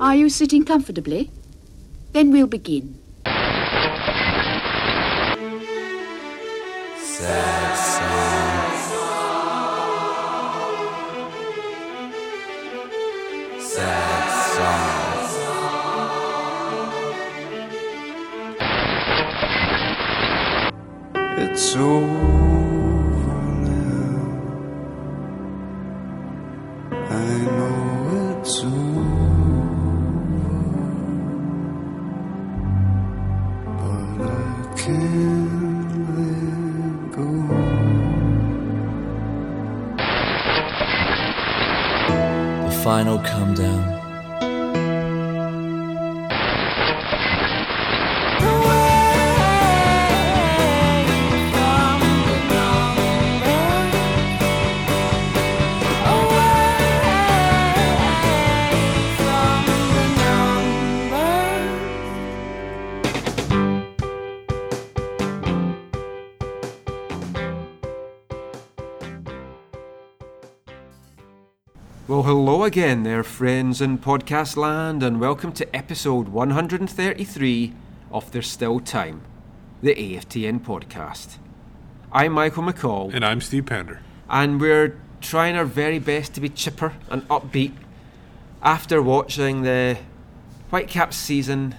Are you sitting comfortably? Then we'll begin. Sad songs. Sad songs. It's over now. I know final come down. Again, there, friends in podcast land, and welcome to episode 133 of There's Still Time, the AFTN podcast. I'm Michael McColl, And I'm Steve Pander. and we're trying our very best to be chipper and upbeat after watching the Whitecaps season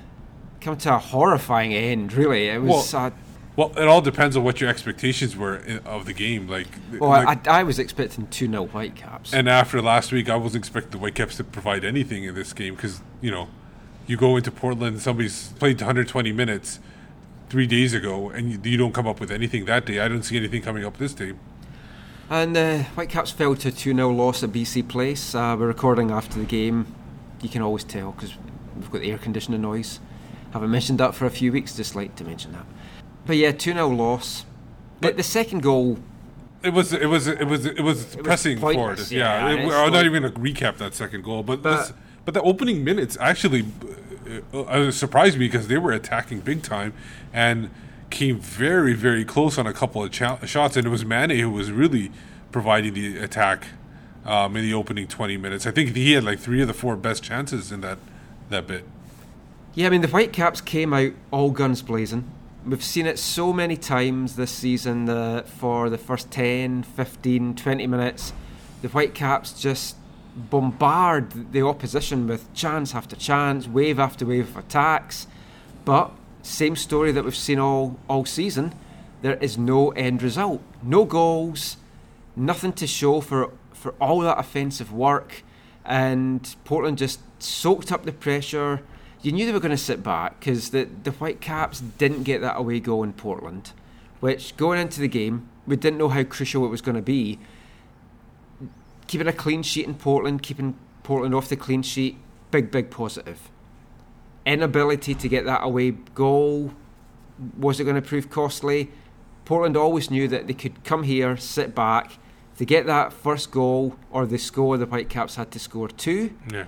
come to a horrifying end, really. It was. Well, uh, Well, it all depends on what your expectations were i- of the game. Like, well, like- I, I was expecting 2 0 Whitecaps. and after last week, I wasn't expecting the Whitecaps to provide anything in this game because you know, you go into Portland, somebody's played 120 minutes three days ago, and you, you don't come up with anything that day. I don't see anything coming up this day. And uh, Whitecaps fell to a 2 0 loss at BC Place. Uh, we're recording after the game. You can always tell because we've got the air conditioning noise. Haven't mentioned that for a few weeks, just like to mention that. But yeah, 2 0 loss. But But- the second goal, It was it was it was it was pressing forward. pointless, Yeah, yeah, it- I'm not even gonna recap that second goal, but But- but the opening minutes actually uh, uh, surprised me because they were attacking big time and came very very close on a couple of shots, and it was Manneh who was really providing the attack um, in the opening 20 minutes. I think he had like three of the four best chances in that that bit. yeah, I mean, the Whitecaps came out all guns blazing. We've seen it so many times this season that for the first 10, 15, 20 minutes, the Whitecaps just bombard the opposition with chance after chance, wave after wave of attacks. But same story that we've seen all all season. There is no end result, no goals, nothing to show for for all that offensive work, and Portland just soaked up the pressure. You knew they were going to sit back because the the Whitecaps didn't get that away goal in Portland, which going into the game we didn't know how crucial it was going to be. Keeping a clean sheet in Portland, keeping Portland off the clean sheet, big big positive inability to get that away goal was it going to prove costly? Portland always knew that they could come here, sit back, to get that first goal or the score the Whitecaps had to score two. Yeah.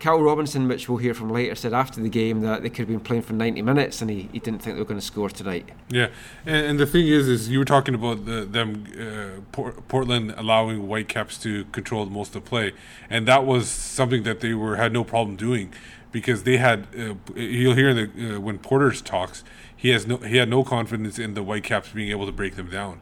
Carl Robinson, which we'll hear from later, said after the game that they could have been playing for 90 minutes and he, he didn't think they were going to score tonight. Yeah, and, and the thing is, is you were talking about the, them uh, Por- Portland allowing Whitecaps to control most of the play, and that was something that they were had no problem doing because they had. Uh, you'll hear the uh, when Porter's talks, he has no he had no confidence in the Whitecaps being able to break them down.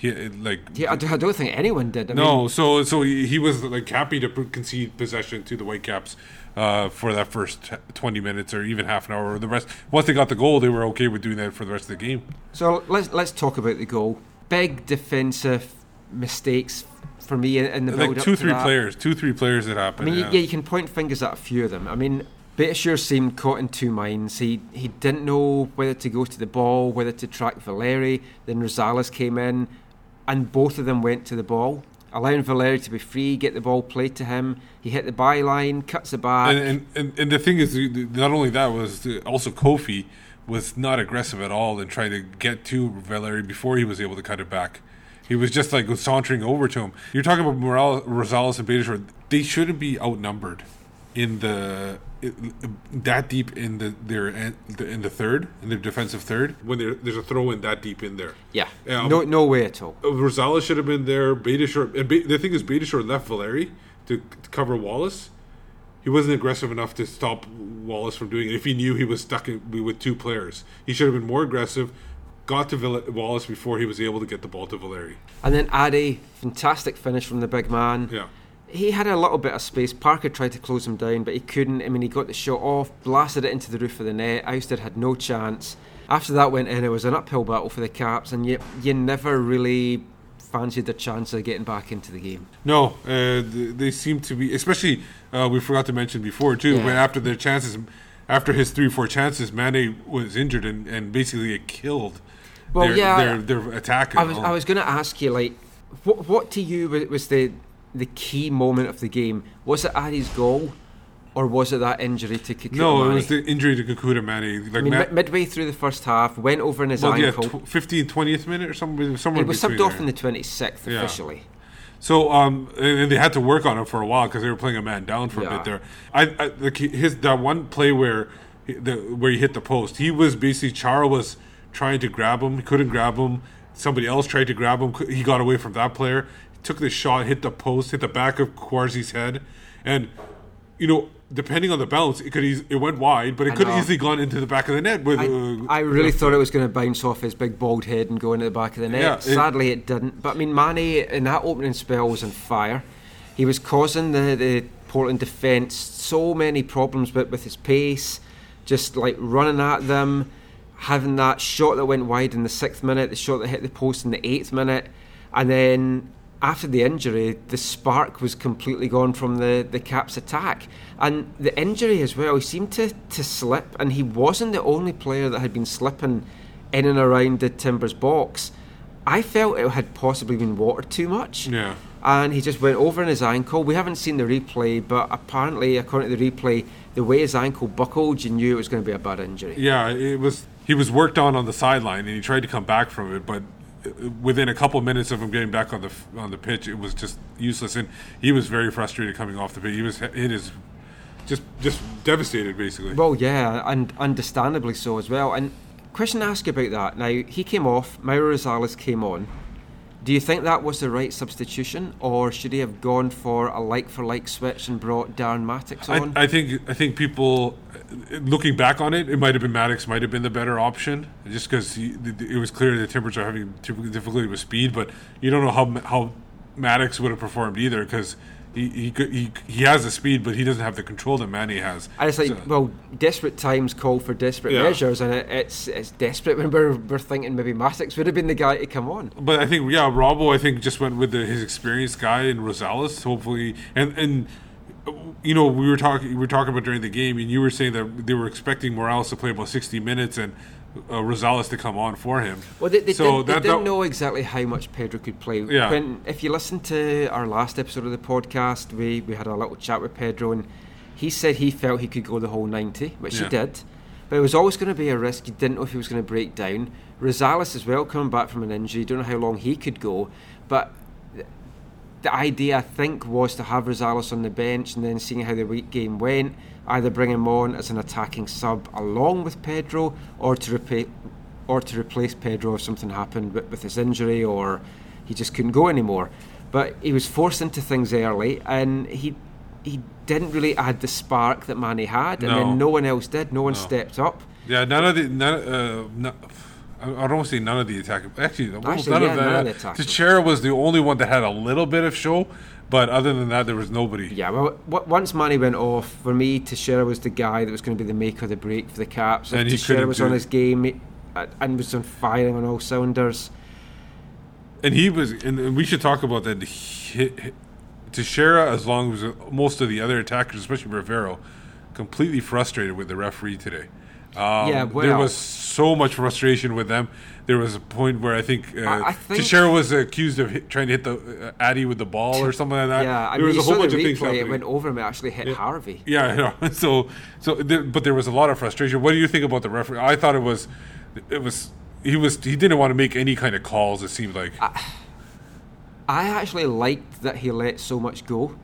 He like Yeah, I, I don't think anyone did. I no, mean, so so he was like happy to concede possession to the Whitecaps uh, for that first twenty minutes or even half an hour. Or the rest, once they got the goal, they were okay with doing that for the rest of the game. So let's let's talk about the goal. Big defensive mistakes for me in, in the build Like two, three that. players, two, three players that I happened. mean, you- yeah. yeah, you can point fingers at a few of them. I mean, Beitashour seemed caught in two minds. He he didn't know whether to go to the ball, whether to track Valeri. Then Rosales came in, and both of them went to the ball, allowing Valeri to be free, get the ball played to him. He hit the byline, cuts it back. and, and, and the thing is, not only that was also Kofi was not aggressive at all and trying to get to Valeri before he was able to cut it back. He was just like sauntering over to him. You're talking about Morales, Rosales and Beitashour. They shouldn't be outnumbered in the that deep in the their in the third in their defensive third when there's a throw in that deep in there. yeah, Yeah, no no way at all. Uh, Rosales should have been there. Beitashour, and Be- the thing is, Beitashour left Valeri to, to cover Wallace, he wasn't aggressive enough to stop Wallace from doing it. If he knew he was stuck in, with two players, he should have been more aggressive. Got to Vill- Wallace before he was able to get the ball to Valeri. And then Adi, fantastic finish from the big man. Yeah. He had a little bit of space. Parker tried to close him down, but he couldn't. I mean, he got the shot off, blasted it into the roof of the net. Ousted had no chance. After that went in, it was an uphill battle for the Caps, and yet you never really fancied their chance of getting back into the game. No, uh, th- they seem to be, especially uh, we forgot to mention before too. Yeah. When after their chances, after his three or four chances, Manneh was injured and, and basically it killed. Well, their, yeah, their, their attack. I was I was going to ask you like, what what to you wa- was the the key moment of the game? Was it Adi's goal, or was it that injury to Kekuta? no, it was the injury to Kekuta Manneh. Like I mean, Ma- mid- midway through the first half, went over in his well, yeah, ankle. tw- 15, 20th minute or somewhere. somewhere he was subbed off in the twenty sixth Yeah. officially. So um, and, they had to work on him for a while because they were playing a man down for a bit there. I, I the, his that one play where he, the where he hit the post, he was basically Chara was trying to grab him, he couldn't grab him. Somebody else tried to grab him, he got away from that player. Took the shot, hit the post, hit the back of Kwarasey's head, and you know. Depending on the bounce, it could it went wide, but it could easily gone into the back of the net. With I, uh, I really thought it was going to bounce off his big bald head and go into the back of the net. Yeah, Sadly, it didn't. But I mean, Manny in that opening spell was on fire. He was causing the, the Portland defence so many problems with, with his pace, just like running at them, having that shot that went wide in the sixth minute, the shot that hit the post in the eighth minute, and then after the injury, the spark was completely gone from the, the Caps attack. And the injury as well, he seemed to, to slip, and he wasn't the only player that had been slipping in and around the Timbers box. I felt it had possibly been watered too much. Yeah. And he just went over in his ankle. We haven't seen the replay, but apparently, according to the replay, the way his ankle buckled, you knew it was going to be a bad injury. Yeah, it was. He was worked on on the sideline, and he tried to come back from it, but within a couple minutes of him getting back on the on the pitch, it was just useless, and he was very frustrated coming off the pitch. He was it is just just devastated, basically. Well, yeah, and understandably so as well. And question to ask you about that. Now, he came off, Mauro Rosales came on. Do you think that was the right substitution, or should he have gone for a like for like switch and brought Darren Mattocks on? I, I think I think people looking back on it, it might have been Mattocks might have been the better option, just because it was clear the Timbers are having difficulty with speed. But you don't know how how Mattocks would have performed either, because he he, he he has the speed, but he doesn't have the control that Manny has. And it's like, So- well, desperate times call for desperate Yeah. measures, and it, it's it's desperate when we're, we're thinking maybe Mattocks would have been the guy to come on. But I think yeah, Robbo I think just went with the, his experienced guy in Rosales. Hopefully, and and you know we were talking we were talking about during the game, and you were saying that they were expecting Morales to play about sixty minutes and uh, Rosales to come on for him. Well, they, they, So didn't, they that- didn't that- know exactly how much Pedro could play. Yeah. When, if you listen to our last episode of the podcast, we, we had a little chat with Pedro, and he said he felt he could go the whole 90, which Yeah. he did. But it was always going to be a risk. You didn't know if he was going to break down. Rosales as well, coming back from an injury, don't know how long he could go. But the idea, I think, was to have Rosales on the bench and then seeing how the week game went, either bring him on as an attacking sub along with Pedro, or to replace or to replace Pedro if something happened with, with his injury or he just couldn't go anymore. But he was forced into things early, and he he didn't really add the spark that Manny had, and No. then no one else did. No one No. stepped up. Yeah, none of the none, uh, no, I don't want to say none of the attack. Actually, Actually, none yeah, of none of the. the attackers. Techera was the only one that had a little bit of show, but other than that, there was nobody. Yeah, well, w- once Manny went off, for me, Techera was the guy that was going to be the make or the break for the Caps. And Techera was on his game uh, and was on firing on all cylinders. and he was, and, we should talk about that. He, Techera, as long as most of the other attackers, especially Rivero, completely frustrated with the referee today. Um, Yeah, there was so much frustration with them. There was a point where I think, uh, I- I think- Techera was accused of hit, trying to hit the uh, Adi with the ball or something like that. yeah, I there mean, was a whole bunch of things. It went over him. It actually hit Harvey. Yeah, I know. So, so, there, but there was a lot of frustration. What do you think about the referee? I thought it was, it was. He was. He didn't want to make any kind of calls. It seemed like. I actually liked that he let so much go.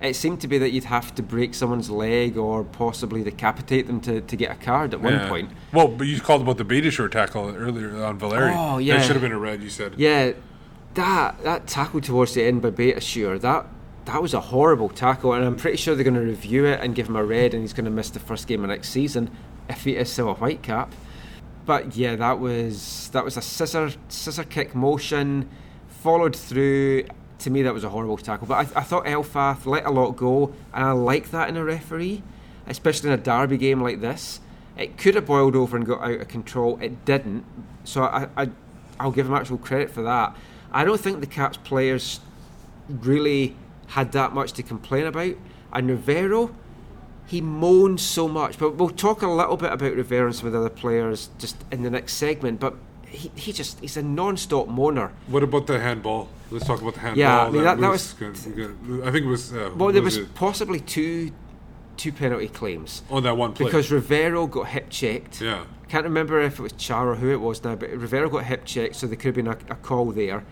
It seemed to be that you'd have to break someone's leg or possibly decapitate them to, to get a card at one Yeah. point. Well, but you called about the Beitashour tackle earlier on Valeri. Oh, yeah. That should have been a red. You said. Yeah, that that tackle towards the end by Beitashour, that that was a horrible tackle, and I'm pretty sure they're going to review it and give him a red, and he's going to miss the first game of next season if he is still a white cap. But yeah, that was that was a scissor scissor kick motion, followed through. To me, that was a horrible tackle. But I, I thought Elfath let a lot go, and I like that in a referee, especially in a derby game like this. It could have boiled over and got out of control. It didn't, so I, I I'll give him actual credit for that. I don't think the Caps players really had that much to complain about. And Rivero, he moans so much. But we'll talk a little bit about Rivero and some of the other players just in the next segment. But he, he just he's a non-stop moaner. What about the handball? Let's talk about the handball. Yeah, I mean, that- that was-. I think it was. Uh, Well, there was was possibly two two penalty claims on that one play. because Rivero got hip checked. yeah, Can't remember if it was Char or who it was now, but Rivero got hip checked, so there could have been a, a call there.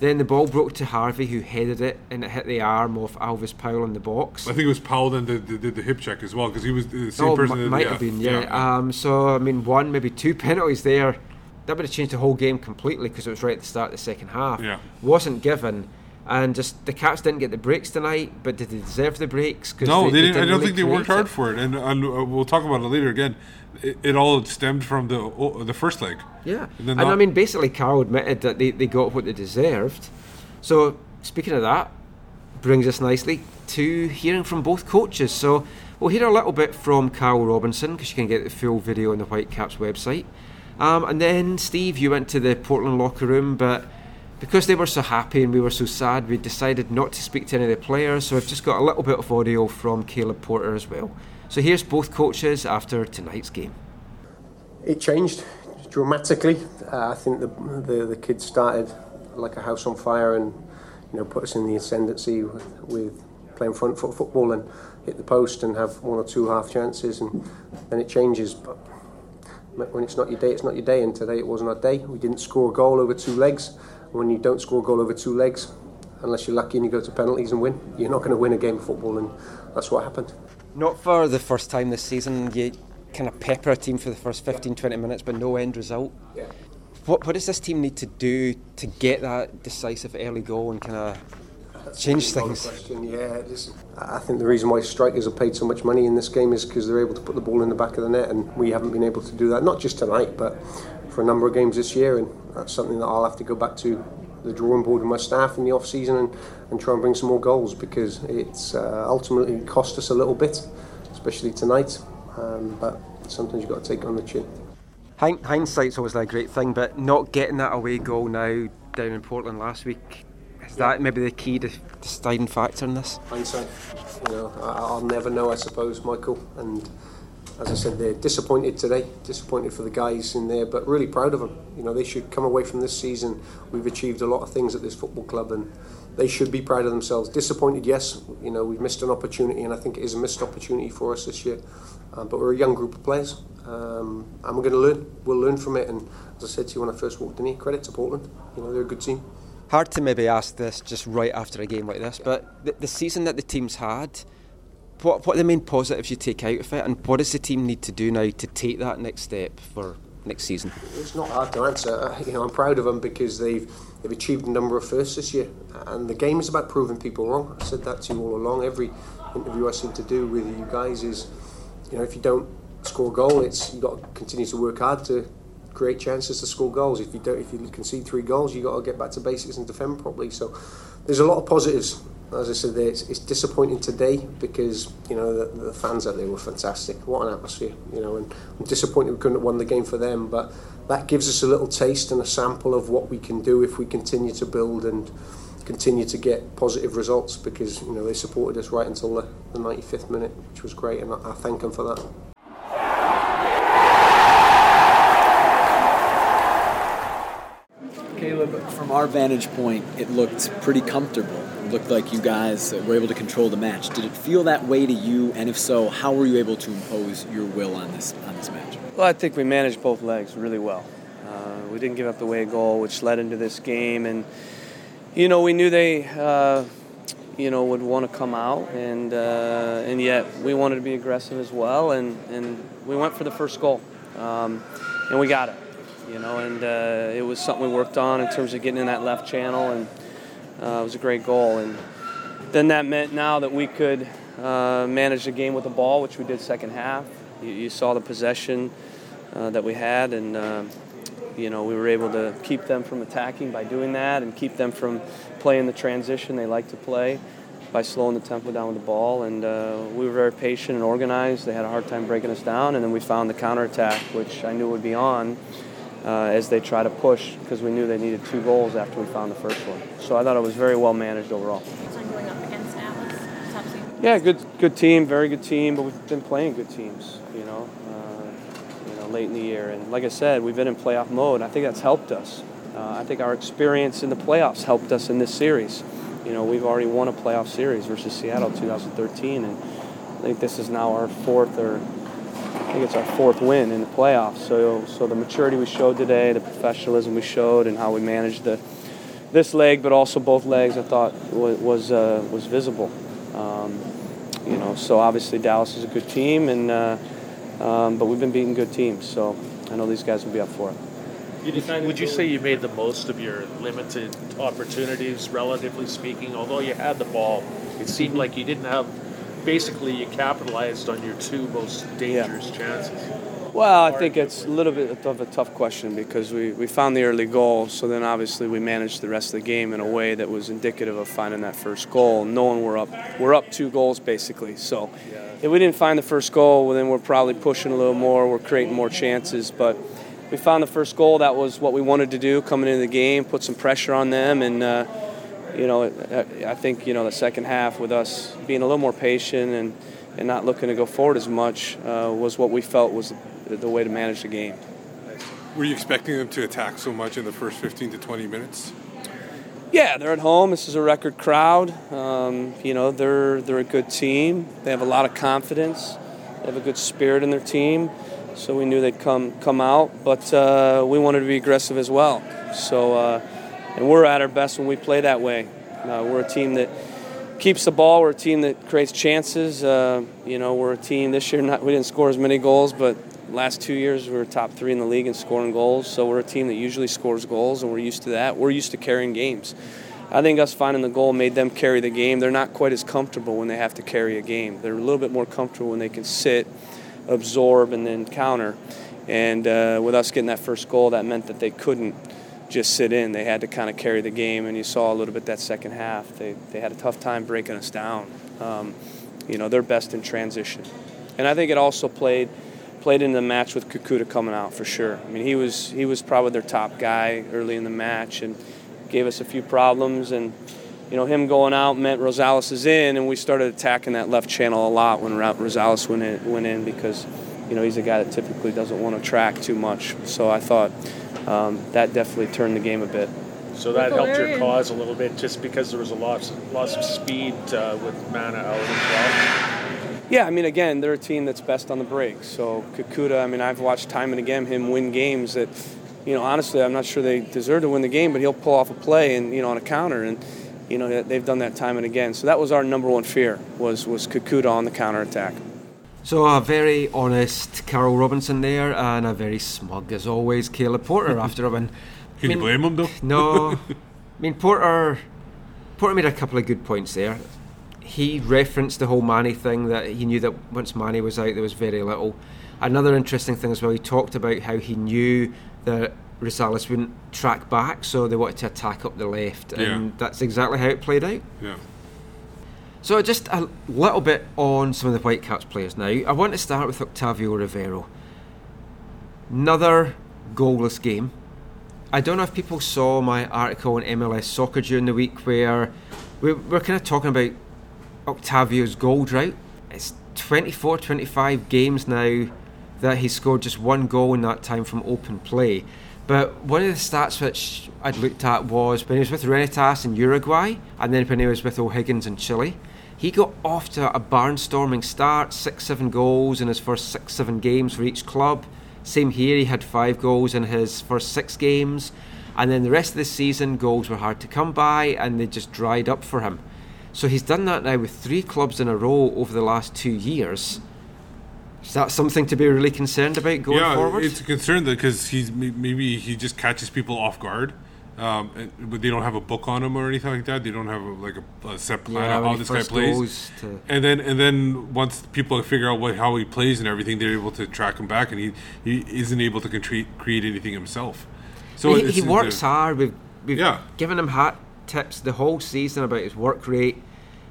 Then the ball broke to Harvey, who headed it, and it hit the arm of Alvas Powell in the box. I think it was Powell then that did the hip check as well because he was the same oh, person. m- that- might yeah, have been, yeah. Um, so I mean, one maybe two penalties there. That would have changed the whole game completely because it was right at the start of the second half. Yeah. wasn't given, and just the Cats didn't get the breaks tonight. But did they deserve the breaks? 'Cause no, they, didn't. I don't really think they worked hard it. for it, and, and uh, we'll talk about it later. Again, it, it all stemmed from the oh, the first leg. Yeah, And and, then I mean, basically, Carl admitted that they, they got what they deserved. So, speaking of that, brings us nicely to hearing from both coaches. So, we'll hear a little bit from Carl Robinson because you can get the full video on the Whitecaps website. Um, and then, Steve, you went to the Portland locker room, but because they were so happy and we were so sad, we decided not to speak to any of the players. So, I've just got a little bit of audio from Caleb Porter as well. So, here's both coaches after tonight's game. It changed dramatically. Uh, I think the, the the kids started like a house on fire and you know put us in the ascendancy with, with playing front foot football and hit the post and have one or two half chances and then it changes. But when it's not your day, it's not your day. And today it wasn't our day. We didn't score a goal over two legs. When you don't score a goal over two legs, unless you're lucky and you go to penalties and win, you're not going to win a game of football. And that's what happened. Not for the first time this season. You kind of pepper a team for the first 15, 20 minutes, but no end result. Yeah. What, what does this team need to do to get that decisive early goal and kind of change things? Question, yeah, just, I think the reason why strikers are paid so much money in this game is because they're able to put the ball in the back of the net, and we haven't been able to do that. Not just tonight, but for a number of games this year, and that's something that I'll have to go back to the drawing board with my staff in the off season and, and try and bring some more goals because it's uh, ultimately cost us a little bit, especially tonight. Um, but sometimes you've got to take it on the chin. Hind- hindsight's always a great thing, but not getting that away goal now down in Portland last week, is that maybe the key to deciding factor in this? hindsight. You know, I, I'll never know, I suppose, Michael. And as I said, they're disappointed today. Disappointed for the guys in there, but really proud of them. You know, they should come away from this season. We've achieved a lot of things at this football club, and they should be proud of themselves. Disappointed, yes. You know, we've missed an opportunity, and I think it is a missed opportunity for us this year. Um, but we're a young group of players, um, and we're going to learn. We'll learn from it. And as I said to you when I first walked in here, credit to Portland. You know, they're a good team. Hard to maybe ask this just right after a game like this, but the, the season that the team's had, what, what are the main positives you take out of it, and what does the team need to do now to take that next step for next season? It's not hard to answer. Uh, You know, I'm proud of them because they've they've achieved a number of firsts this year, and the game is about proving people wrong. I've said that to you all along. Every interview I seem to do with you guys is, you know, if you don't score a goal, it's you got to continue to work hard to create chances to score goals. If you don't, if you concede three goals, you got to get back to basics and defend properly. So, there's a lot of positives. As I said, it's, it's disappointing today because you know the, the fans out there were fantastic. What an atmosphere, you know, and I'm disappointed we couldn't have won the game for them. But that gives us a little taste and a sample of what we can do if we continue to build and continue to get positive results. Because you know they supported us right until the, the 95th minute, which was great, and I, I thank them for that. Caleb, from our vantage point, it looked pretty comfortable. It looked like you guys were able to control the match. Did it feel that way to you? And if so, how were you able to impose your will on this on this match? Well, I think we managed both legs really well. Uh, we didn't give up the away goal, which led into this game, and you know we knew they, uh, you know, would want to come out, and uh, and yet we wanted to be aggressive as well, and and we went for the first goal, um, and we got it, you know, and uh, it was something we worked on in terms of getting in that left channel, and uh, it was a great goal, and then that meant now that we could uh, manage the game with the ball, which we did second half. You, you saw the possession uh, that we had, and uh, you know we were able to keep them from attacking by doing that, and keep them from playing the transition they like to play by slowing the tempo down with the ball. And uh, we were very patient and organized. They had a hard time breaking us down, and then we found the counterattack, which I knew would be on uh, as they try to push because we knew they needed two goals after we found the first one. So I thought it was very well managed overall. So I'm going up against Atlas. Tough season. Yeah, good good team, very good team, but we've been playing good teams, you know, uh, you know, late in the year. And like I said, we've been in playoff mode. I think that's helped us. Uh, I think our experience in the playoffs helped us in this series. You know, we've already won a playoff series versus Seattle 2013, and I think this is now our fourth or think it's our fourth win in the playoffs. So, so the maturity we showed today, the professionalism we showed, and how we managed the this leg, but also both legs, I thought was was, uh, was visible. Um, you know, so obviously Dallas is a good team, and uh, um, but we've been beating good teams, so I know these guys will be up for it. Would you say you made the most of your limited opportunities, relatively speaking? Although you had the ball, it seemed like you didn't have. Basically, you capitalized on your two most dangerous chances. Well, I think it's a little bit of a tough question because we, we found the early goal, so then obviously we managed the rest of the game in a way that was indicative of finding that first goal, knowing we're up we're up two goals basically. So if we didn't find the first goal, well, then we're probably pushing a little more, we're creating more chances, but we found the first goal. That was what we wanted to do coming into the game, put some pressure on them, and uh, you know, I think you know the second half with us being a little more patient and, and not looking to go forward as much uh, was what we felt was the, way to manage the game. Were you expecting them to attack so much in the first 15 to 20 minutes? Yeah, they're at home. This is a record crowd. Um, you know, they're they're a good team. They have a lot of confidence. They have a good spirit in their team. So we knew they'd come come out, but uh, we wanted to be aggressive as well. So, uh, and we're at our best when we play that way. Uh, we're a team that keeps the ball. We're a team that creates chances. Uh, you know, we're a team this year. Not we didn't score as many goals, but last two years we were top three in the league in scoring goals. So we're a team that usually scores goals, and we're used to that. We're used to carrying games. I think us finding the goal made them carry the game. They're not quite as comfortable when they have to carry a game. They're a little bit more comfortable when they can sit, absorb, and then counter. And uh, with us getting that first goal, that meant that they couldn't just sit in. They had to kind of carry the game, and you saw a little bit that second half. They, they had a tough time breaking us down. Um, you know, they're best in transition. And I think it also played played into the match with Kekuta coming out for sure. I mean, he was he was probably their top guy early in the match and gave us a few problems. And you know, him going out meant Rosales is in, and we started attacking that left channel a lot when Rosales went in, went in because you know he's a guy that typically doesn't want to track too much. So I thought um, that definitely turned the game a bit. So that helped your cause a little bit, just because there was a loss, loss of speed uh, with Manneh out as well. Yeah, I mean, again, they're a team that's best on the break. So Kekuta, I mean, I've watched time and again him win games that, you know, honestly, I'm not sure they deserve to win the game, but he'll pull off a play and you know on a counter, and you know they've done that time and again. So that was our number one fear was was Kekuta on the counter attack. So a very honest Carl Robinson there, and a very smug as always Caleb Porter after a win. Can you blame him though? No, I mean Porter. Porter made a couple of good points there. He referenced the whole Manny thing that he knew that once Manny was out, there was very little. Another interesting thing as well, he talked about how he knew that Rosales wouldn't track back, so they wanted to attack up the left, and Yeah. that's exactly how it played out. Yeah. So just a little bit on some of the Whitecaps players now. I want to start with Octavio Rivero. Another goalless game. I don't know if people saw my article on MLS Soccer during the week where we we're kind of talking about Octavio's goal drought. It's 24, 25 games now that he scored just one goal in that time from open play. But one of the stats which I'd looked at was when he was with Rentistas in Uruguay and then when he was with O'Higgins in Chile. He got off to a barnstorming start, six, seven goals in his first six, seven games for each club. Same here, he had five goals in his first six games. And then the rest of the season, goals were hard to come by and they just dried up for him. So he's done that now with three clubs in a row over the last two years. Is that something to be really concerned about going yeah, forward? it's a concern because he's maybe he just catches people off guard, Um, and, but they don't have a book on him or anything like that. They don't have a, like a, a set plan Yeah, on how this guy plays. to- And then and then once people figure out what how he plays and everything, they're able to track him back, and he, he isn't able to contre- create anything himself. So he, he works hard. We've, we've Yeah. given him hat tips the whole season about his work rate,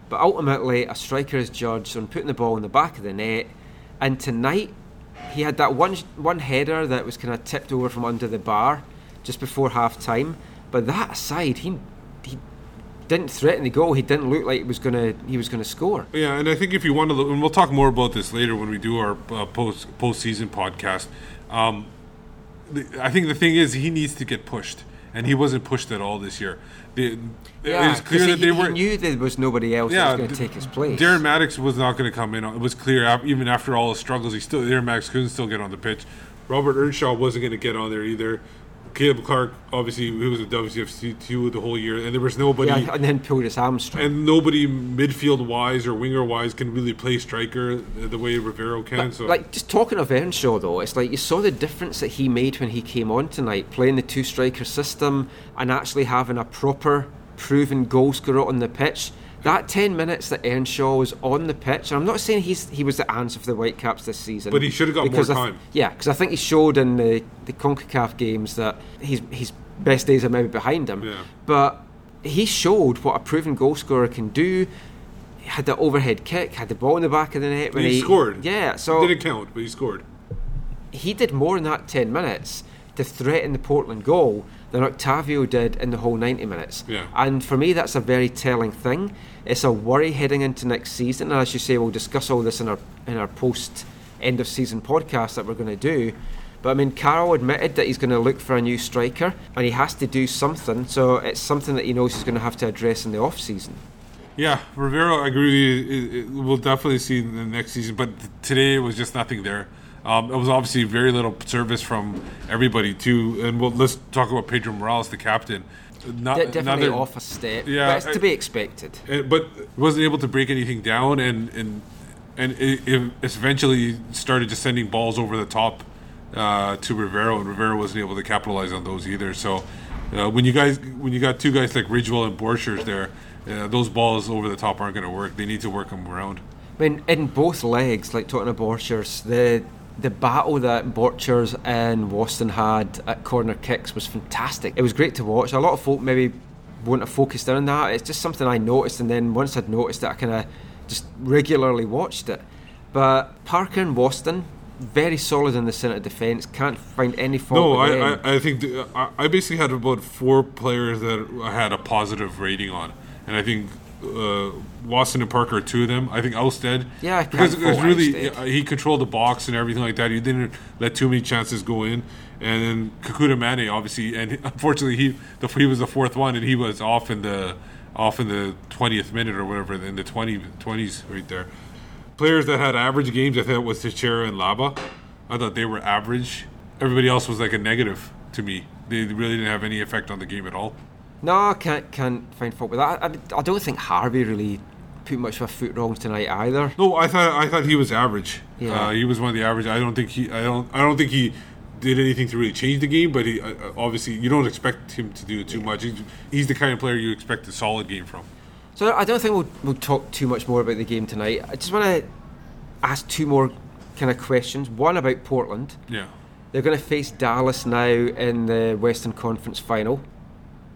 but ultimately a striker is judged on putting the ball in the back of the net. And tonight, he had that one one header that was kind of tipped over from under the bar just before half time. But that aside, he he didn't threaten the goal. He didn't look like he was gonna he was gonna score. Yeah, and I think if you want to, look, and we'll talk more about this later when we do our uh, post postseason podcast. Um, the, I think the thing is he needs to get pushed, and he wasn't pushed at all this year. The, Yeah, it was clear that he, they he were. knew there was nobody else that was going to take his place. Darren Mattocks was not going to come in. It was clear, even after all his struggles, he still Darren Mattocks couldn't still get on the pitch. Robert Earnshaw wasn't going to get on there either. Caleb Clark, obviously, he was a WCFC two the whole year, and there was nobody. yeah, and then pulled his hamstring. and nobody midfield wise or winger wise can really play striker the way Rivero can. so Like just talking of Earnshaw though, it's like you saw the difference that he made when he came on tonight, playing the two striker system and actually having a proper proven goal scorer on the pitch. That ten minutes that Earnshaw was on the pitch, and I'm not saying he's he was the answer for the Whitecaps this season, But he should have got more I th- time. yeah, because I think he showed in the the Concacaf games that his his best days are maybe behind him. Yeah. But he showed what a proven goal scorer can do. He had the overhead kick, had the ball in the back of the net when he, he scored. Yeah, so It didn't count, but he scored. he did more in that 10 minutes to threaten the Portland goal than Octavio did in the whole 90 minutes. Yeah. And for me, that's a very telling thing. It's a worry heading into next season. And as you say, we'll discuss all this in our, in our post end of season podcast that we're going to do. But I mean, Carl admitted that he's going to look for a new striker and he has to do something. So it's something that he knows he's going to have to address in the off season. Yeah, Rivero, I agree. with you. We'll definitely see in the next season, but today it was just nothing there. Um, it was obviously very little service from everybody too. And we'll, let's talk about Pedro Morales, the captain. Not, De- definitely another- off a step, Yeah, but it's to be expected. Uh, but wasn't able to break anything down, and and and it, it eventually started just sending balls over the top uh, to Rivero, and Rivero wasn't able to capitalize on those either. So uh, when you guys when you got two guys like Ridgewell and Borchers there, uh, those balls over the top aren't going to work. They need to work them around. I mean, in both legs, like talking about Borchers, the the battle that Borchers and Waston had at corner kicks was fantastic. It was great to watch. A lot of folk maybe wouldn't have focused in on that. It's just something I noticed, and then once I'd noticed it, I kind of just regularly watched it. But Parker and Waston, very solid in the centre defence. Can't find any fault. No, with I. I, I think the, I, I basically had about four players that I had a positive rating on, and I think uh, Waston and Parker are two of them. I think Ousted, Yeah, I because it was really uh, he controlled the box and everything like that. He didn't let too many chances go in, and then Kekuta Manneh obviously, and unfortunately he the, he was the fourth one, and he was off in the off in the twentieth minute or whatever in the 20, 20s right there. Players that had average games, I thought was Techera and Laba. I thought they were average. Everybody else was like a negative to me. They really didn't have any effect on the game at all. No, I can't can't find fault with that. I, I don't think Harvey really put much of a foot wrong tonight either. No, I thought I thought he was average. Yeah. Uh, he was one of the average. I don't think he. I don't. I don't think he did anything to really change the game. But he uh, obviously you don't expect him to do too much. He's, he's the kind of player you expect a solid game from. So I don't think we'll, we'll talk too much more about the game tonight. I just want to ask two more kind of questions. One about Portland. Yeah. They're going to face Dallas now in the Western Conference final.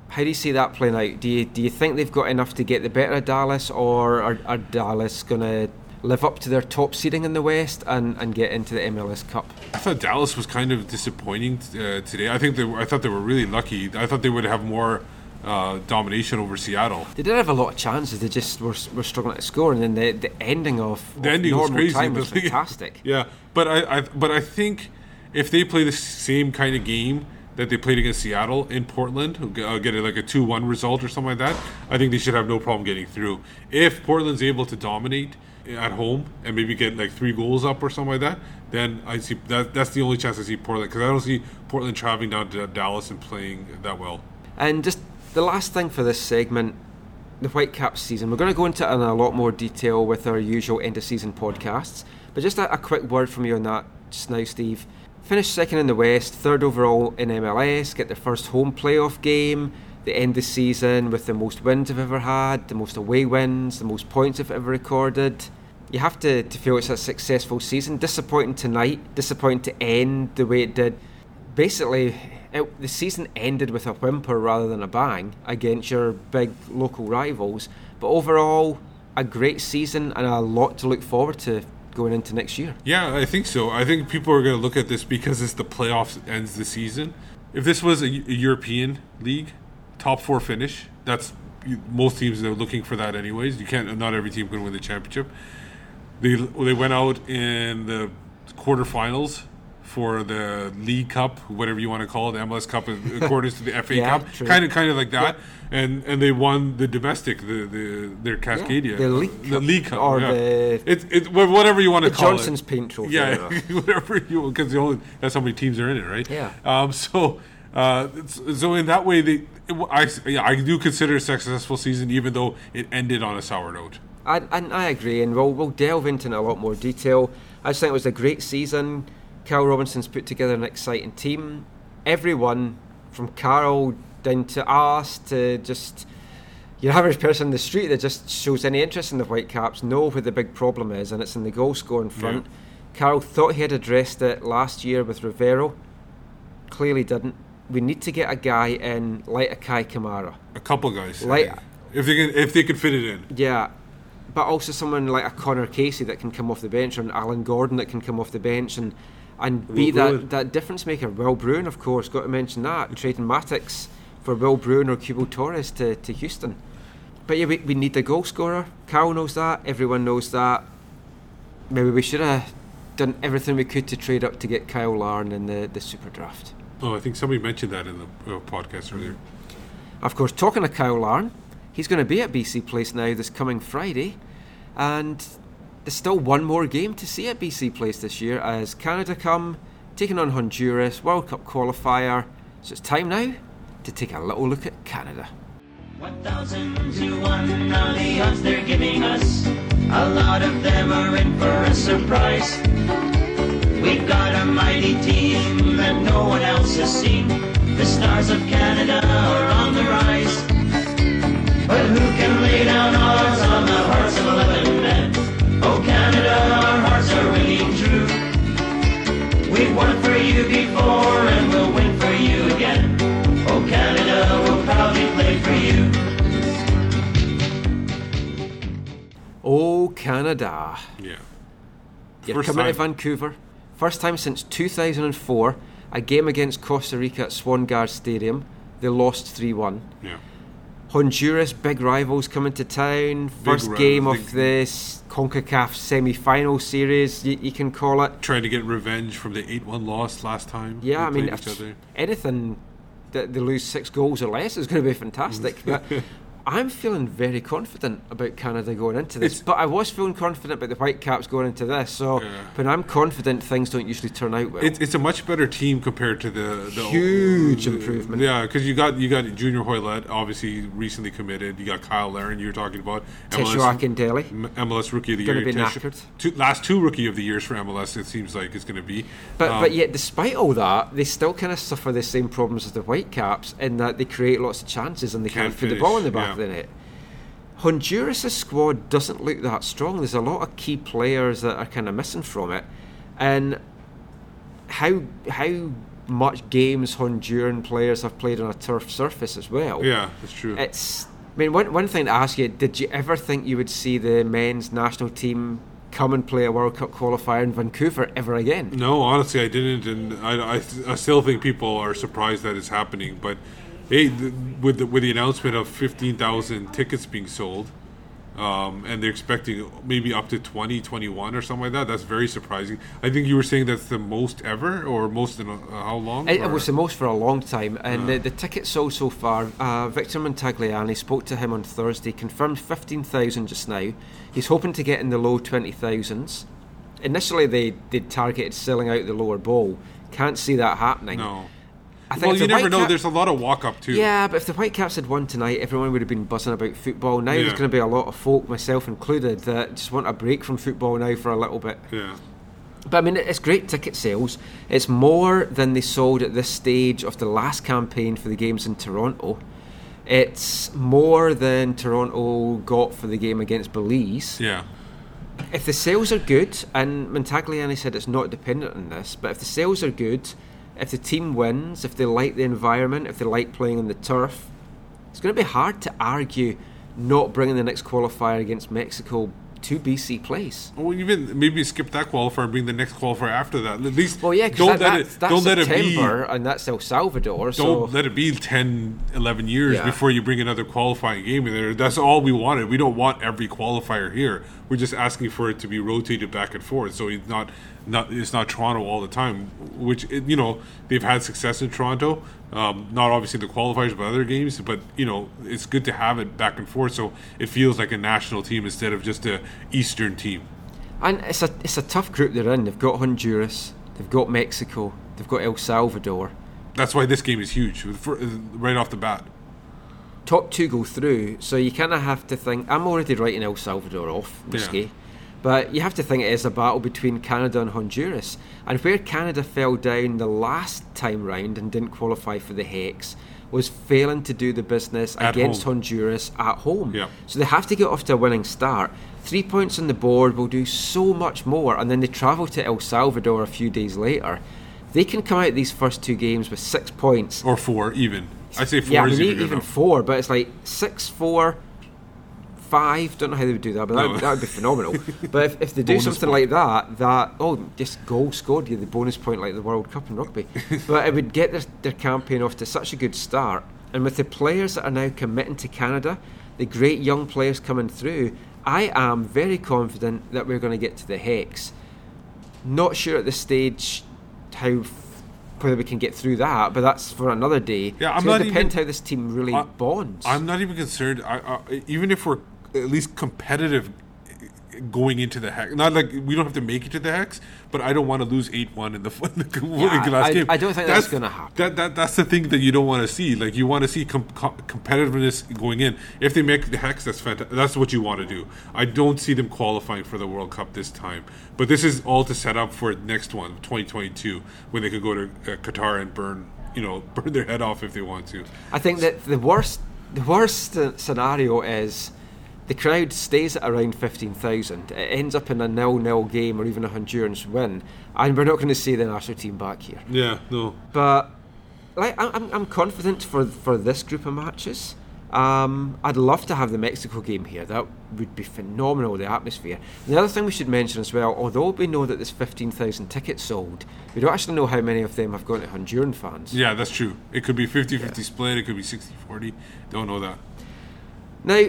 How do you see that playing out? Do you do you think they've got enough to get the better of Dallas, or are, are Dallas going to live up to their top seeding in the West and, and get into the MLS Cup? I thought Dallas was kind of disappointing uh, today. I think they. Were, I thought they were really lucky. I thought they would have more uh, domination over Seattle. They did have a lot of chances. They just were, were struggling to score, and then the, the ending of, The of ending was normal crazy. time was fantastic. Yeah, but I, I but I think if they play the same kind of game that they played against Seattle in Portland, uh, get like a two-one result or something like that, I think they should have no problem getting through. If Portland's able to dominate at home and maybe get like three goals up or something like that, then I see that that's the only chance I see Portland because I don't see Portland traveling down to Dallas and playing that well. And just the last thing for this segment, the Whitecaps season. We're going to go into it in a lot more detail with our usual end of season podcasts. But just a, a quick word from you on that just now, Steve. Finish second in the West, third overall in MLS, get their first home playoff game, the end the season with the most wins they've ever had, the most away wins, the most points they've ever recorded. You have to, to feel it's a successful season. Disappointing tonight, disappointing to end the way it did. Basically, it, the season ended with a whimper rather than a bang against your big local rivals. But overall, a great season and a lot to look forward to going into next year. Yeah, I think so. I think people are going to look at this because it's the playoffs ends the season. If this was a, a European league, top four finish, that's most teams are looking for that anyways. You can't. Not every team can win the championship. They they went out in the quarterfinals for the League Cup, whatever you want to call it, the MLS Cup, according to the FA Yeah, Cup, true. kind of kind of like that. And and they won the domestic, the the their Cascadia, the League the Cup, League Cup, or yeah. the- it's it, whatever you want to call Johnson's it. Johnstone's Paint Trophy, Yeah, whatever. you because the only that's how many teams are in it, right? Yeah. Um. So, uh, so in that way, they, I, yeah, I do consider it a successful season, even though it ended on a sour note. I, and I agree, and we'll, we'll delve into it in a lot more detail. I just think it was a great season. Carl Robinson's put together an exciting team. Everyone, from Carl down to us to just your average person in the street that just shows any interest in the Whitecaps, know where the big problem is, and it's in the goal scoring front. Carl thought he had addressed it last year with Rivero. Clearly didn't. We need to get a guy in like a Kei Kamara. A couple guys, Like- if they can, if they could fit it in. Yeah, but also someone like a Conor Casey that can come off the bench, or an Alan Gordon that can come off the bench and and be Will that, that difference maker. Will Bruin, of course, got to mention that. Trading Mattocks for Will Bruin or Cubo Torres to, to Houston. But yeah, we, we need a goal scorer. Carl knows that. Everyone knows that. Maybe we should have done everything we could to trade up to get Kyle Larin in the, the super draft. Oh, I think somebody mentioned that in the uh, podcast earlier. Of course, talking to Kyle Larin, he's going to be at BC Place now this coming Friday, and there's still one more game to see at BC Place this year as Canada come taking on Honduras, World Cup qualifier. So it's time now to take a little look at Canada. 1,000 to 1 are the odds they're giving us. A lot of them are in for a surprise. We've got a mighty team that no one else has seen. The stars of Canada are on the rise. But who can lay down odds on the hearts of 11 men? You before and we'll win for you again. Oh, Canada, we'll proudly play for you. Oh, Canada. Yeah. You're First coming to. Vancouver. First time since 2004. A game against Costa Rica at Swangard Stadium. They lost 3 1. Yeah. Honduras, big rivals coming to town. First rivals, game big- of this CONCACAF semi final series, you, you can call it. Trying to get revenge from the 8 1 loss last time. Yeah, I mean, played each other. anything that they lose six goals or less is going to be fantastic. Mm. but I'm feeling very confident about Canada going into this. It's- but I was feeling confident about the Whitecaps going into this. So Yeah. when I'm confident, things don't usually turn out well. It's, it's a much better team compared to the, the Huge improvement. Yeah, because you got you got Junior Hoilett, obviously recently committed. You got Kyle Larin, you were talking about Tesho Akindele. M- MLS Rookie of the Year. be Tish- Two, last two Rookie of the Years for MLS. It seems like it's going to be. But Um, but yet, despite all that, they still kind of suffer the same problems as the Whitecaps in that they create lots of chances and they can't, Can't put the ball in the back yeah. The net. Honduras' squad doesn't look that strong. There's a lot of key players that are kind of missing from it, and how how much games Honduran players have played on a turf surface as well. yeah, that's true. It's. I mean, one one thing to ask you: Did you ever think you would see the men's national team come and play a World Cup qualifier in Vancouver ever again? No, honestly, I didn't, and I, I, I still think people are surprised that it's happening. But hey, with the, with the announcement of fifteen thousand tickets being sold, um, and they're expecting maybe up to 20, 21 or something like that, that's very surprising. I think you were saying that's the most ever, or most in a, uh, how long? It, it was the most for a long time, and Yeah. the, the tickets sold so far. Uh, Victor Montagliani spoke to him on Thursday, confirmed 15,000 just now. He's hoping to get in the low 20,000s. Initially, they, they targeted selling out the lower bowl. Can't see that happening. no. I think Well, you never know. There's a lot of walk up too. Yeah, but if the Whitecaps had won tonight, everyone would have been buzzing about football. Now there's going to be a lot of folk, myself included, that just want a break from football now for a little bit. Yeah. But I mean, it's great ticket sales. It's more than they sold at this stage of the last campaign for the games in Toronto. It's more than Toronto got for the game against Belize. Yeah. If the sales are good, and Montagliani said it's not dependent on this, but if the sales are good, if the team wins, if they like the environment, if they like playing on the turf, it's going to be hard to argue not bringing the next qualifier against Mexico to BC Place. Or even maybe skip that qualifier and bring the next qualifier after that. At least Well, yeah, don't that, let it that's don't let it be September, and that's El Salvador. don't let it be 10 11 years Yeah. before you bring another qualifying game in there that's all we wanted we don't want every qualifier here we're just asking for it to be rotated back and forth. So it's not not it's not toronto all the time which it- you know they've had success in toronto. Um, not obviously the qualifiers but other games but you know it's good to have it back and forth. So it feels like a national team instead of just a eastern team. And it's a it's a tough group they're in. They've got Honduras, they've got Mexico, they've got El Salvador. that's why this game is huge right off the bat Top two go through, so you kind of have to think. I'm already writing El Salvador off, risky, but you have to think it is a battle between Canada and Honduras. And where Canada fell down the last time round and didn't qualify for the Hex was failing to do the business At against home. Honduras at home. Yeah. So they have to get off to a winning start. Three points on the board will do so much more, and then they travel to El Salvador a few days later. They can come out these first two games with six points. or four even i say four yeah, I mean, even, even four, but it's like six, four, five. Don't know how they would do that, but that, No. would, that would be phenomenal. but if, if they do Bonus something point. like that, that oh, just goal scored, you the bonus point like the World Cup in rugby. but it would get their, their campaign off to such a good start, and with the players that are now committing to Canada, the great young players coming through, I am very confident that we're going to get to the hex. Not sure at this stage how whether we can get through that, but that's for another day. Yeah, I'm gonna not depend even- how this team really I- bonds. I'm not even concerned. I, I, even if we're at least competitive going into the hex, not like we don't have to make it to the hex, but I don't want to lose eight one in the, in the Yeah, last I- game. I don't think that's gonna happen. That, that that's the thing that you don't want to see. Like you want to see com- com- competitiveness going in. If they make the hex, that's fantastic. That's what you want to do. I don't see them qualifying for the World Cup this time, but this is all to set up for next one, 2022, when they could go to uh, Qatar and burn. You know, burn their head off if they want to. I think that the worst, the worst uh, scenario is the crowd stays at around fifteen thousand. It ends up in a nil-nil game or even a Hondurans win, and we're not going to see the national team back here. Yeah, no. But like, I- I'm, I'm confident for for this group of matches. Um, I'd love to have the Mexico game here. That would be phenomenal. The atmosphere. And the other thing we should mention as well, although we know that there's 15,000 tickets sold, we don't actually know how many of them have gone to Honduran fans. Yeah, that's true. It could be 50 50 split, it could be 60 40. Don't know that. Now,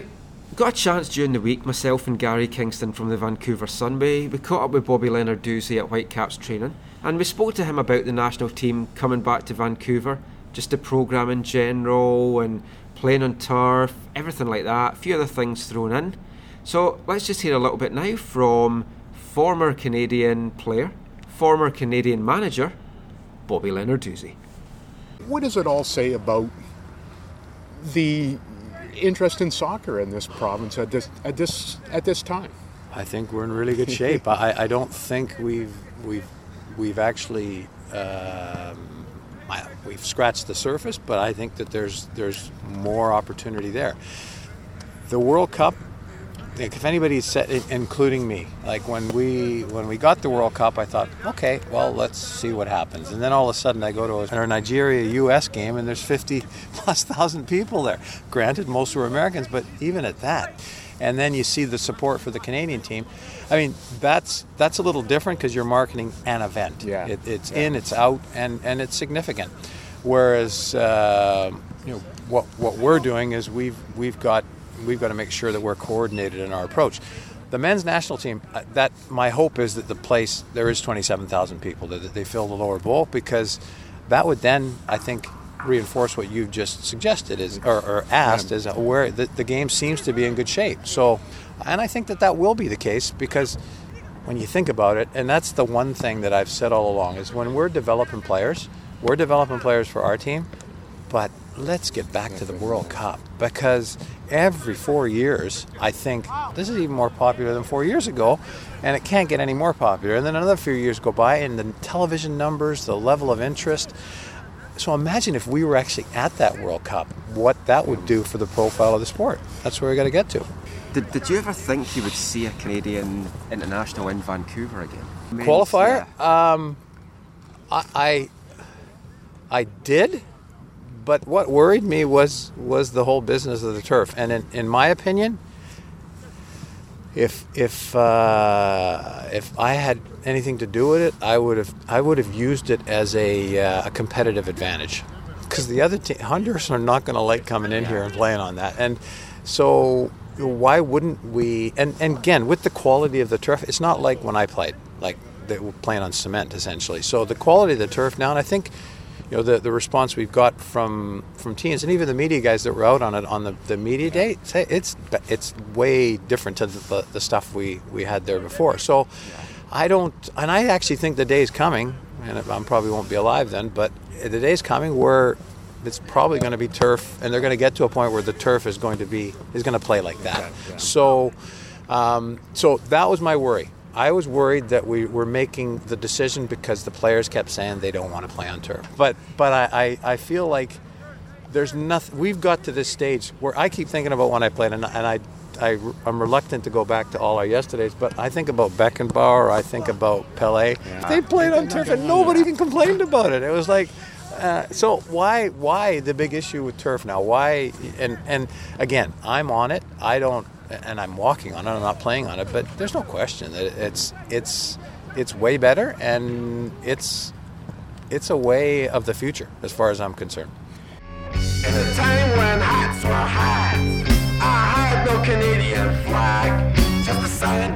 got a chance during the week, myself and Gary Kingston from the Vancouver Sun. We, we caught up with Bobby Lenarduzzi at Whitecaps training, and we spoke to him about the national team coming back to Vancouver, just the programme in general, and playing on turf, everything like that, a few other things thrown in. So let's just hear a little bit now from former Canadian player, former Canadian manager, Bobby Lenarduzzi. What does it all say about the interest in soccer in this province at this at this at this time? I think we're in really good shape. I, I don't think we've we've we've actually um, I, we've scratched the surface, but I think that there's there's more opportunity there. The World Cup, if anybody said, including me, like when we when we got the World Cup, I thought, okay, well let's see what happens. And then all of a sudden, I go to a Nigeria-U.S. game, and there's 50 plus thousand people there. Granted, most were Americans, but even at that, and then you see the support for the Canadian team. I mean, that's that's a little different because you're marketing an event. Yeah. It, it's in, it's out, and and it's significant. Whereas, uh, you know, what what we're doing is we've we've got we've got to make sure that we're coordinated in our approach. The men's national team, uh, that my hope is that the place there is 27,000 people that, they fill the lower bowl because that would then I think reinforce what you've just suggested is or, or asked is where the, the game seems to be in good shape. So, and I think that that will be the case because when you think about it, and that's the one thing that I've said all along is when we're developing players, we're developing players for our team, but let's get back to the World Cup because every four years, I think this is even more popular than four years ago, and it can't get any more popular. And then another few years go by, and the television numbers, the level of interest. So imagine if we were actually at that World Cup, what that would do for the profile of the sport. That's where we got to get to. Did, did you ever think you would see a Canadian international in Vancouver again? Qualifier? Um, I, I I did, but what worried me was was the whole business of the turf. And in, in my opinion, if if uh, if I had anything to do with it, I would have I would have used it as a, uh, a competitive advantage because the other te- Honduras are not going to like coming in here and playing on that. And so why wouldn't we? And, and again, with the quality of the turf, it's not like when I played, like they were playing on cement essentially. So the quality of the turf now, and I think you know the, the response we've got from from teams and even the media guys that were out on it on the, the media day say it's it's way different to the, the stuff we we had there before. So i don't and i actually think the day is coming and i probably won't be alive then but the day is coming where it's probably going to be turf and they're going to get to a point where the turf is going to be is going to play like that. So um, so that was my worry I was worried that we were making the decision because the players kept saying they don't want to play on turf. But but I, I, I feel like there's nothing. We've got to this stage where I keep thinking about when I played, and, and I, I I'm reluctant to go back to all our yesterdays. But I think about Beckenbauer. I think about Pele. They played on turf, and nobody even complained about it. It was like. Uh, so why why the big issue with turf now? Why and and again, I'm on it. I don't and I'm walking on it. I'm not playing on it, but there's no question that it's it's it's way better, and it's it's a way of the future as far as I'm concerned. In a time when hats were hats, I had no Canadian flag, just a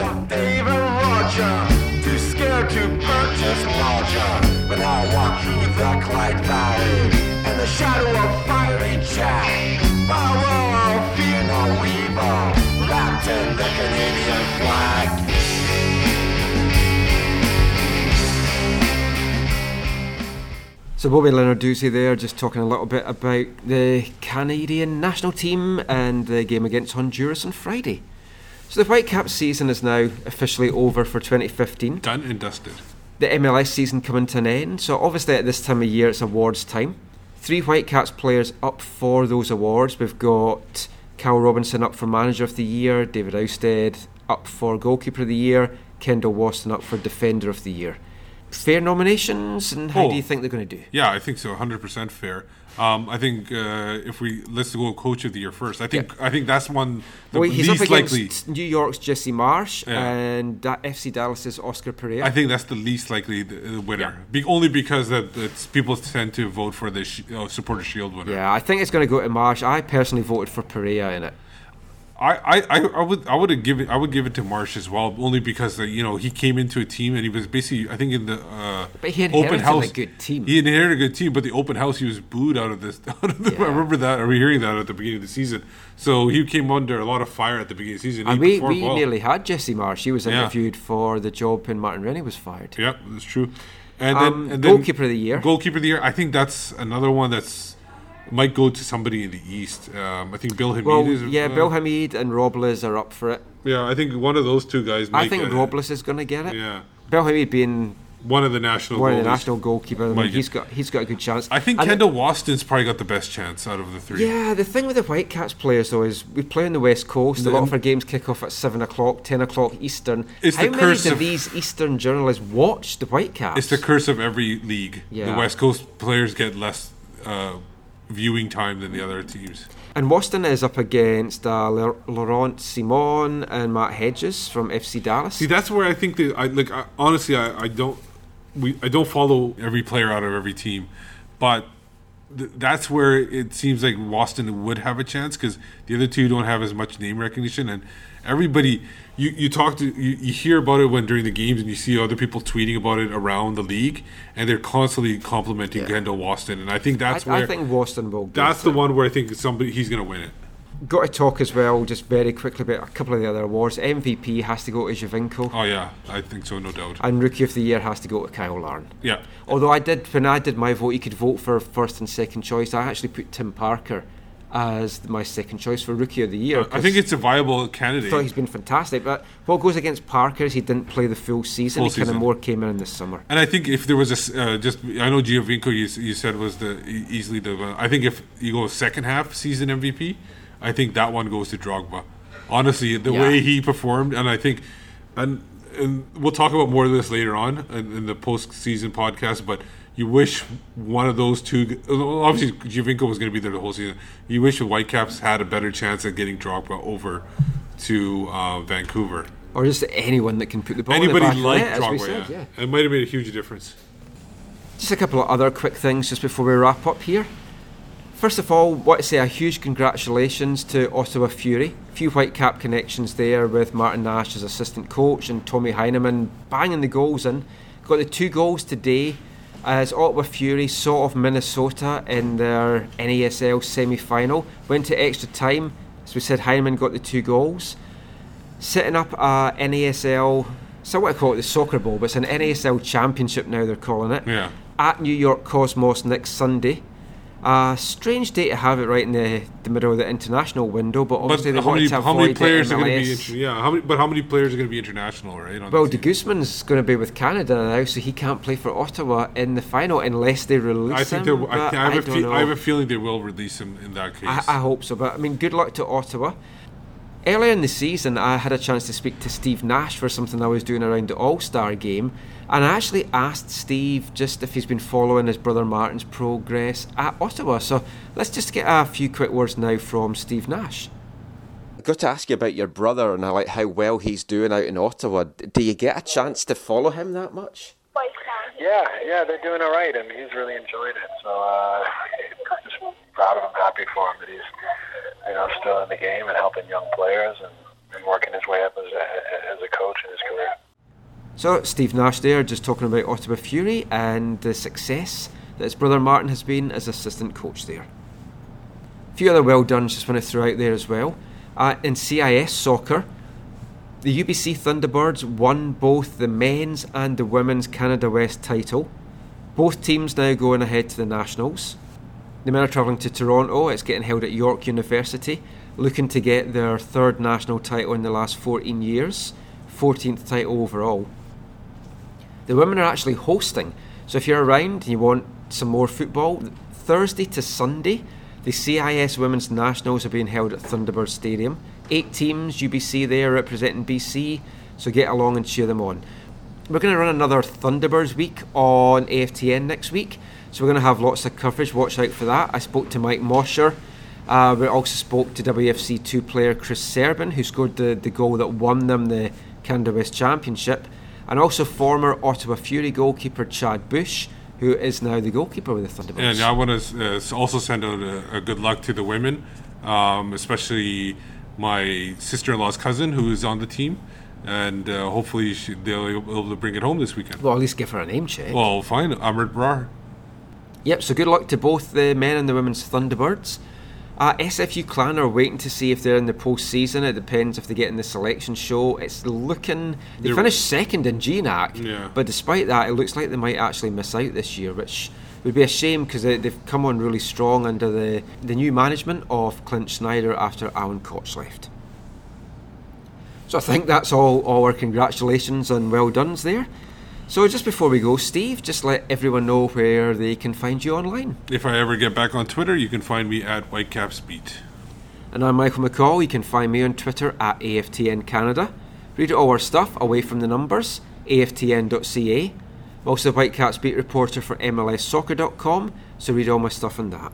Roger, too scared to purchase larger. But now I walk through the Clyde Valley, the shadow of fiery Jack, fear no evil, wrapped in the Canadian flag. So Bobby Lenarduzzi there, just talking a little bit about the Canadian national team and the game against Honduras on Friday. So the Whitecaps season is now officially over for 2015. Done and dusted. The MLS season coming to an end. So obviously at this time of year it's awards time. Three Whitecaps players up for those awards. We've got Carl Robinson up for Manager of the Year, David Ousted up for Goalkeeper of the Year, Kendall Waston up for Defender of the Year. Fair nominations, and how Oh. do you think they're going to do? Yeah, I think so. 100% fair. Um, I think uh, if we let's go coach of the year first. I think I think that's one the well, he's least up likely. New York's Jesse Marsch Yeah. and da- FC Dallas's Oscar Pareja. I think that's the least likely the, uh, winner. Be, only because that it's, people tend to vote for the sh- uh, supporter shield winner. Yeah, I think it's going to go to Marsch. I personally voted for Pareja in it. I, I, I, would I would have given I would give it to Marsch as well, only because uh, you know he came into a team and he was basically I think in the uh, But he open inherited a house good team. He inherited a good team, but the open house he was booed out of this. Out of the, I remember that. Are we hearing that at the beginning of the season? So he came under a lot of fire at the beginning of the season. And he we, we well. nearly had Jesse Marsch. He was Yeah. interviewed for the job when Martin Rennie was fired. Yep, that's true. And Um, then, and then goalkeeper of the year. Goalkeeper of the year. I think that's another one that's might go to somebody in the East. Um, I think Bill Hamid Well, is. yeah, uh, Bill Hamid and Robles are up for it. Yeah, I think one of those two guys. I think. Robles is going to get it. Yeah. Bill Hamid being one of the national one of the national goalkeepers, I mean, he's got he's got a good chance. I think And Kendall Waston's probably got the best chance out of the three. Yeah, the thing with the Whitecaps players though is we play on the west coast. A lot of our games kick off at seven o'clock, ten o'clock Eastern. It's How the many curse of- these Eastern journalists watch the Whitecaps? It's the curse of every league. The West Coast players get less uh, viewing time than the other teams. And Waston is up against uh, Laurent Ciman and Matt Hedges from FC Dallas. See, that's where I think that I like. I, honestly, I, I don't. We I don't follow every player out of every team, but th- that's where it seems like Waston would have a chance because the other two don't have as much name recognition and everybody. You, you talk to you, you hear about it when during the games and you see other people tweeting about it around the league and they're constantly complimenting Kendall Waston and I think that's I, where I think Waston will. that's the one where I think somebody he's going to win it. Got to talk as well, just very quickly about a couple of the other awards. MVP has to go to Giovinco. Oh yeah, I think so, no doubt. And Rookie of the Year has to go to Kyle Larin. Yeah. Although I did, when I did my vote, you could vote for first and second choice. I actually put Tim Parker as my second choice for Rookie of the Year. I think it's a viable candidate. I thought he's been fantastic, but what goes against Parker is he didn't play the full season. Full he kind of more came in in the summer. And I think if there was a uh, just, I know Giovinco you, you said was the easily the. Uh, I think if you go second half season MVP, I think that one goes to Drogba. Honestly, the Yeah. way he performed, and I think, and and we'll talk about more of this later on in, in the post-season podcast. But you wish one of those two. Obviously, Giovinco was going to be there the whole season. You wish the Whitecaps had a better chance at getting Drogba over to uh, Vancouver. Or just anyone that can put the ball Anybody in the back of the like net, as we Drogba, said, yeah. yeah. It might have made a huge difference. Just a couple of other quick things just before we wrap up here. First of all, want to say a huge congratulations to Ottawa Fury. A few Whitecap connections there with Martin Nash as assistant coach and Tommy Heinemann banging the goals in. Got the two goals today as Ottawa Fury saw off Minnesota in their NASL semi final. Went to extra time. As we said, Heinemann got the two goals. Setting up a NASL, so what I call it the Soccer Bowl, but it's an NASL championship now they're calling it Yeah. at New York Cosmos next Sunday. Uh, strange day to have it right in the, the middle of the international window, but obviously they how many, to how many players are going to be? Inter- yeah, how many? But how many players are going to be international? Right? Well, de Guzman's going to be with Canada now, so he can't play for Ottawa in the final unless they release I think him. I, but I, have a fe-. I have a feeling they will release him in that case. I, I hope so, but I mean, good luck to Ottawa. Earlier in the season, I had a chance to speak to Steve Nash for something I was doing around the All Star game, and I actually asked Steve just if he's been following his brother Martin's progress at Ottawa. So let's just get a few quick words now from Steve Nash. I've got to ask you about your brother and like how well he's doing out in Ottawa. Do you get a chance to follow him that much? Yeah, yeah, they're doing all right, and he's really enjoying it. So uh, just proud of him, happy for him that he's you know still in the game and helping young players and, and working his way up as a, as a coach in his career. So, Steve Nash there just talking about Ottawa Fury and the success that his brother Martin has been as assistant coach there. A few other well done just want to throw out there as well. Uh, in CIS soccer, the UBC Thunderbirds won both the men's and the women's Canada West title. Both teams now going ahead to the Nationals. The men are travelling to Toronto. It's getting held at York University, looking to get their third national title in the last 14 years, 14th title overall. The women are actually hosting, so if you're around and you want some more football, Thursday to Sunday, the CIS Women's Nationals are being held at Thunderbird Stadium. Eight teams, UBC there representing BC, so get along and cheer them on. We're going to run another Thunderbirds week on AFTN next week, so we're going to have lots of coverage. Watch out for that. I spoke to Mike Mosher. Uh, we also spoke to WFC 2 player Chris Serban, who scored the, the goal that won them the Canada West Championship, and also former Ottawa Fury goalkeeper Chad Bush, who is now the goalkeeper with the Thunderbirds. And I want to uh, also send out a, a good luck to the women, um, especially my sister-in-law's cousin who is on the team, and uh, hopefully she, they'll be able to bring it home this weekend. Well, at least give her a name check. Well, fine, Amrit Brar. Yep, so good luck to both the men and the women's Thunderbirds. Uh, SFU Clan are waiting to see if they're in the postseason. It depends if they get in the selection show. It's looking. They They're- finished second in GNAC, Yeah. but despite that, it looks like they might actually miss out this year, which would be a shame because they, they've come on really strong under the, the new management of Clint Schneider after Alan Koch left. So I think that's all, all our congratulations and well dones there. So just before we go, Steve, just let everyone know where they can find you online. If I ever get back on Twitter, you can find me at WhitecapsBeat. And I'm Michael McColl. You can find me on Twitter at AFTN Canada. Read all our stuff away from the numbers, aftn.ca. I'm also the Whitecaps beat reporter for MLSsoccer.com, so read all my stuff on that.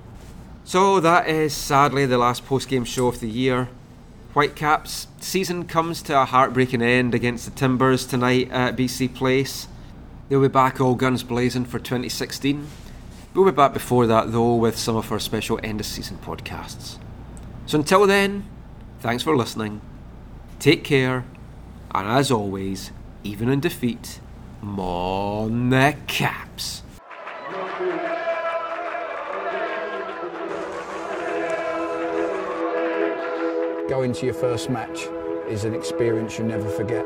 So that is sadly the last post-game show of the year. Whitecaps season comes to a heartbreaking end against the Timbers tonight at BC Place. They'll be back all guns blazing for 2016. We'll be back before that though with some of our special end of season podcasts. So until then, thanks for listening. Take care, and as always, even in defeat, mon the caps. Going to your first match is an experience you never forget.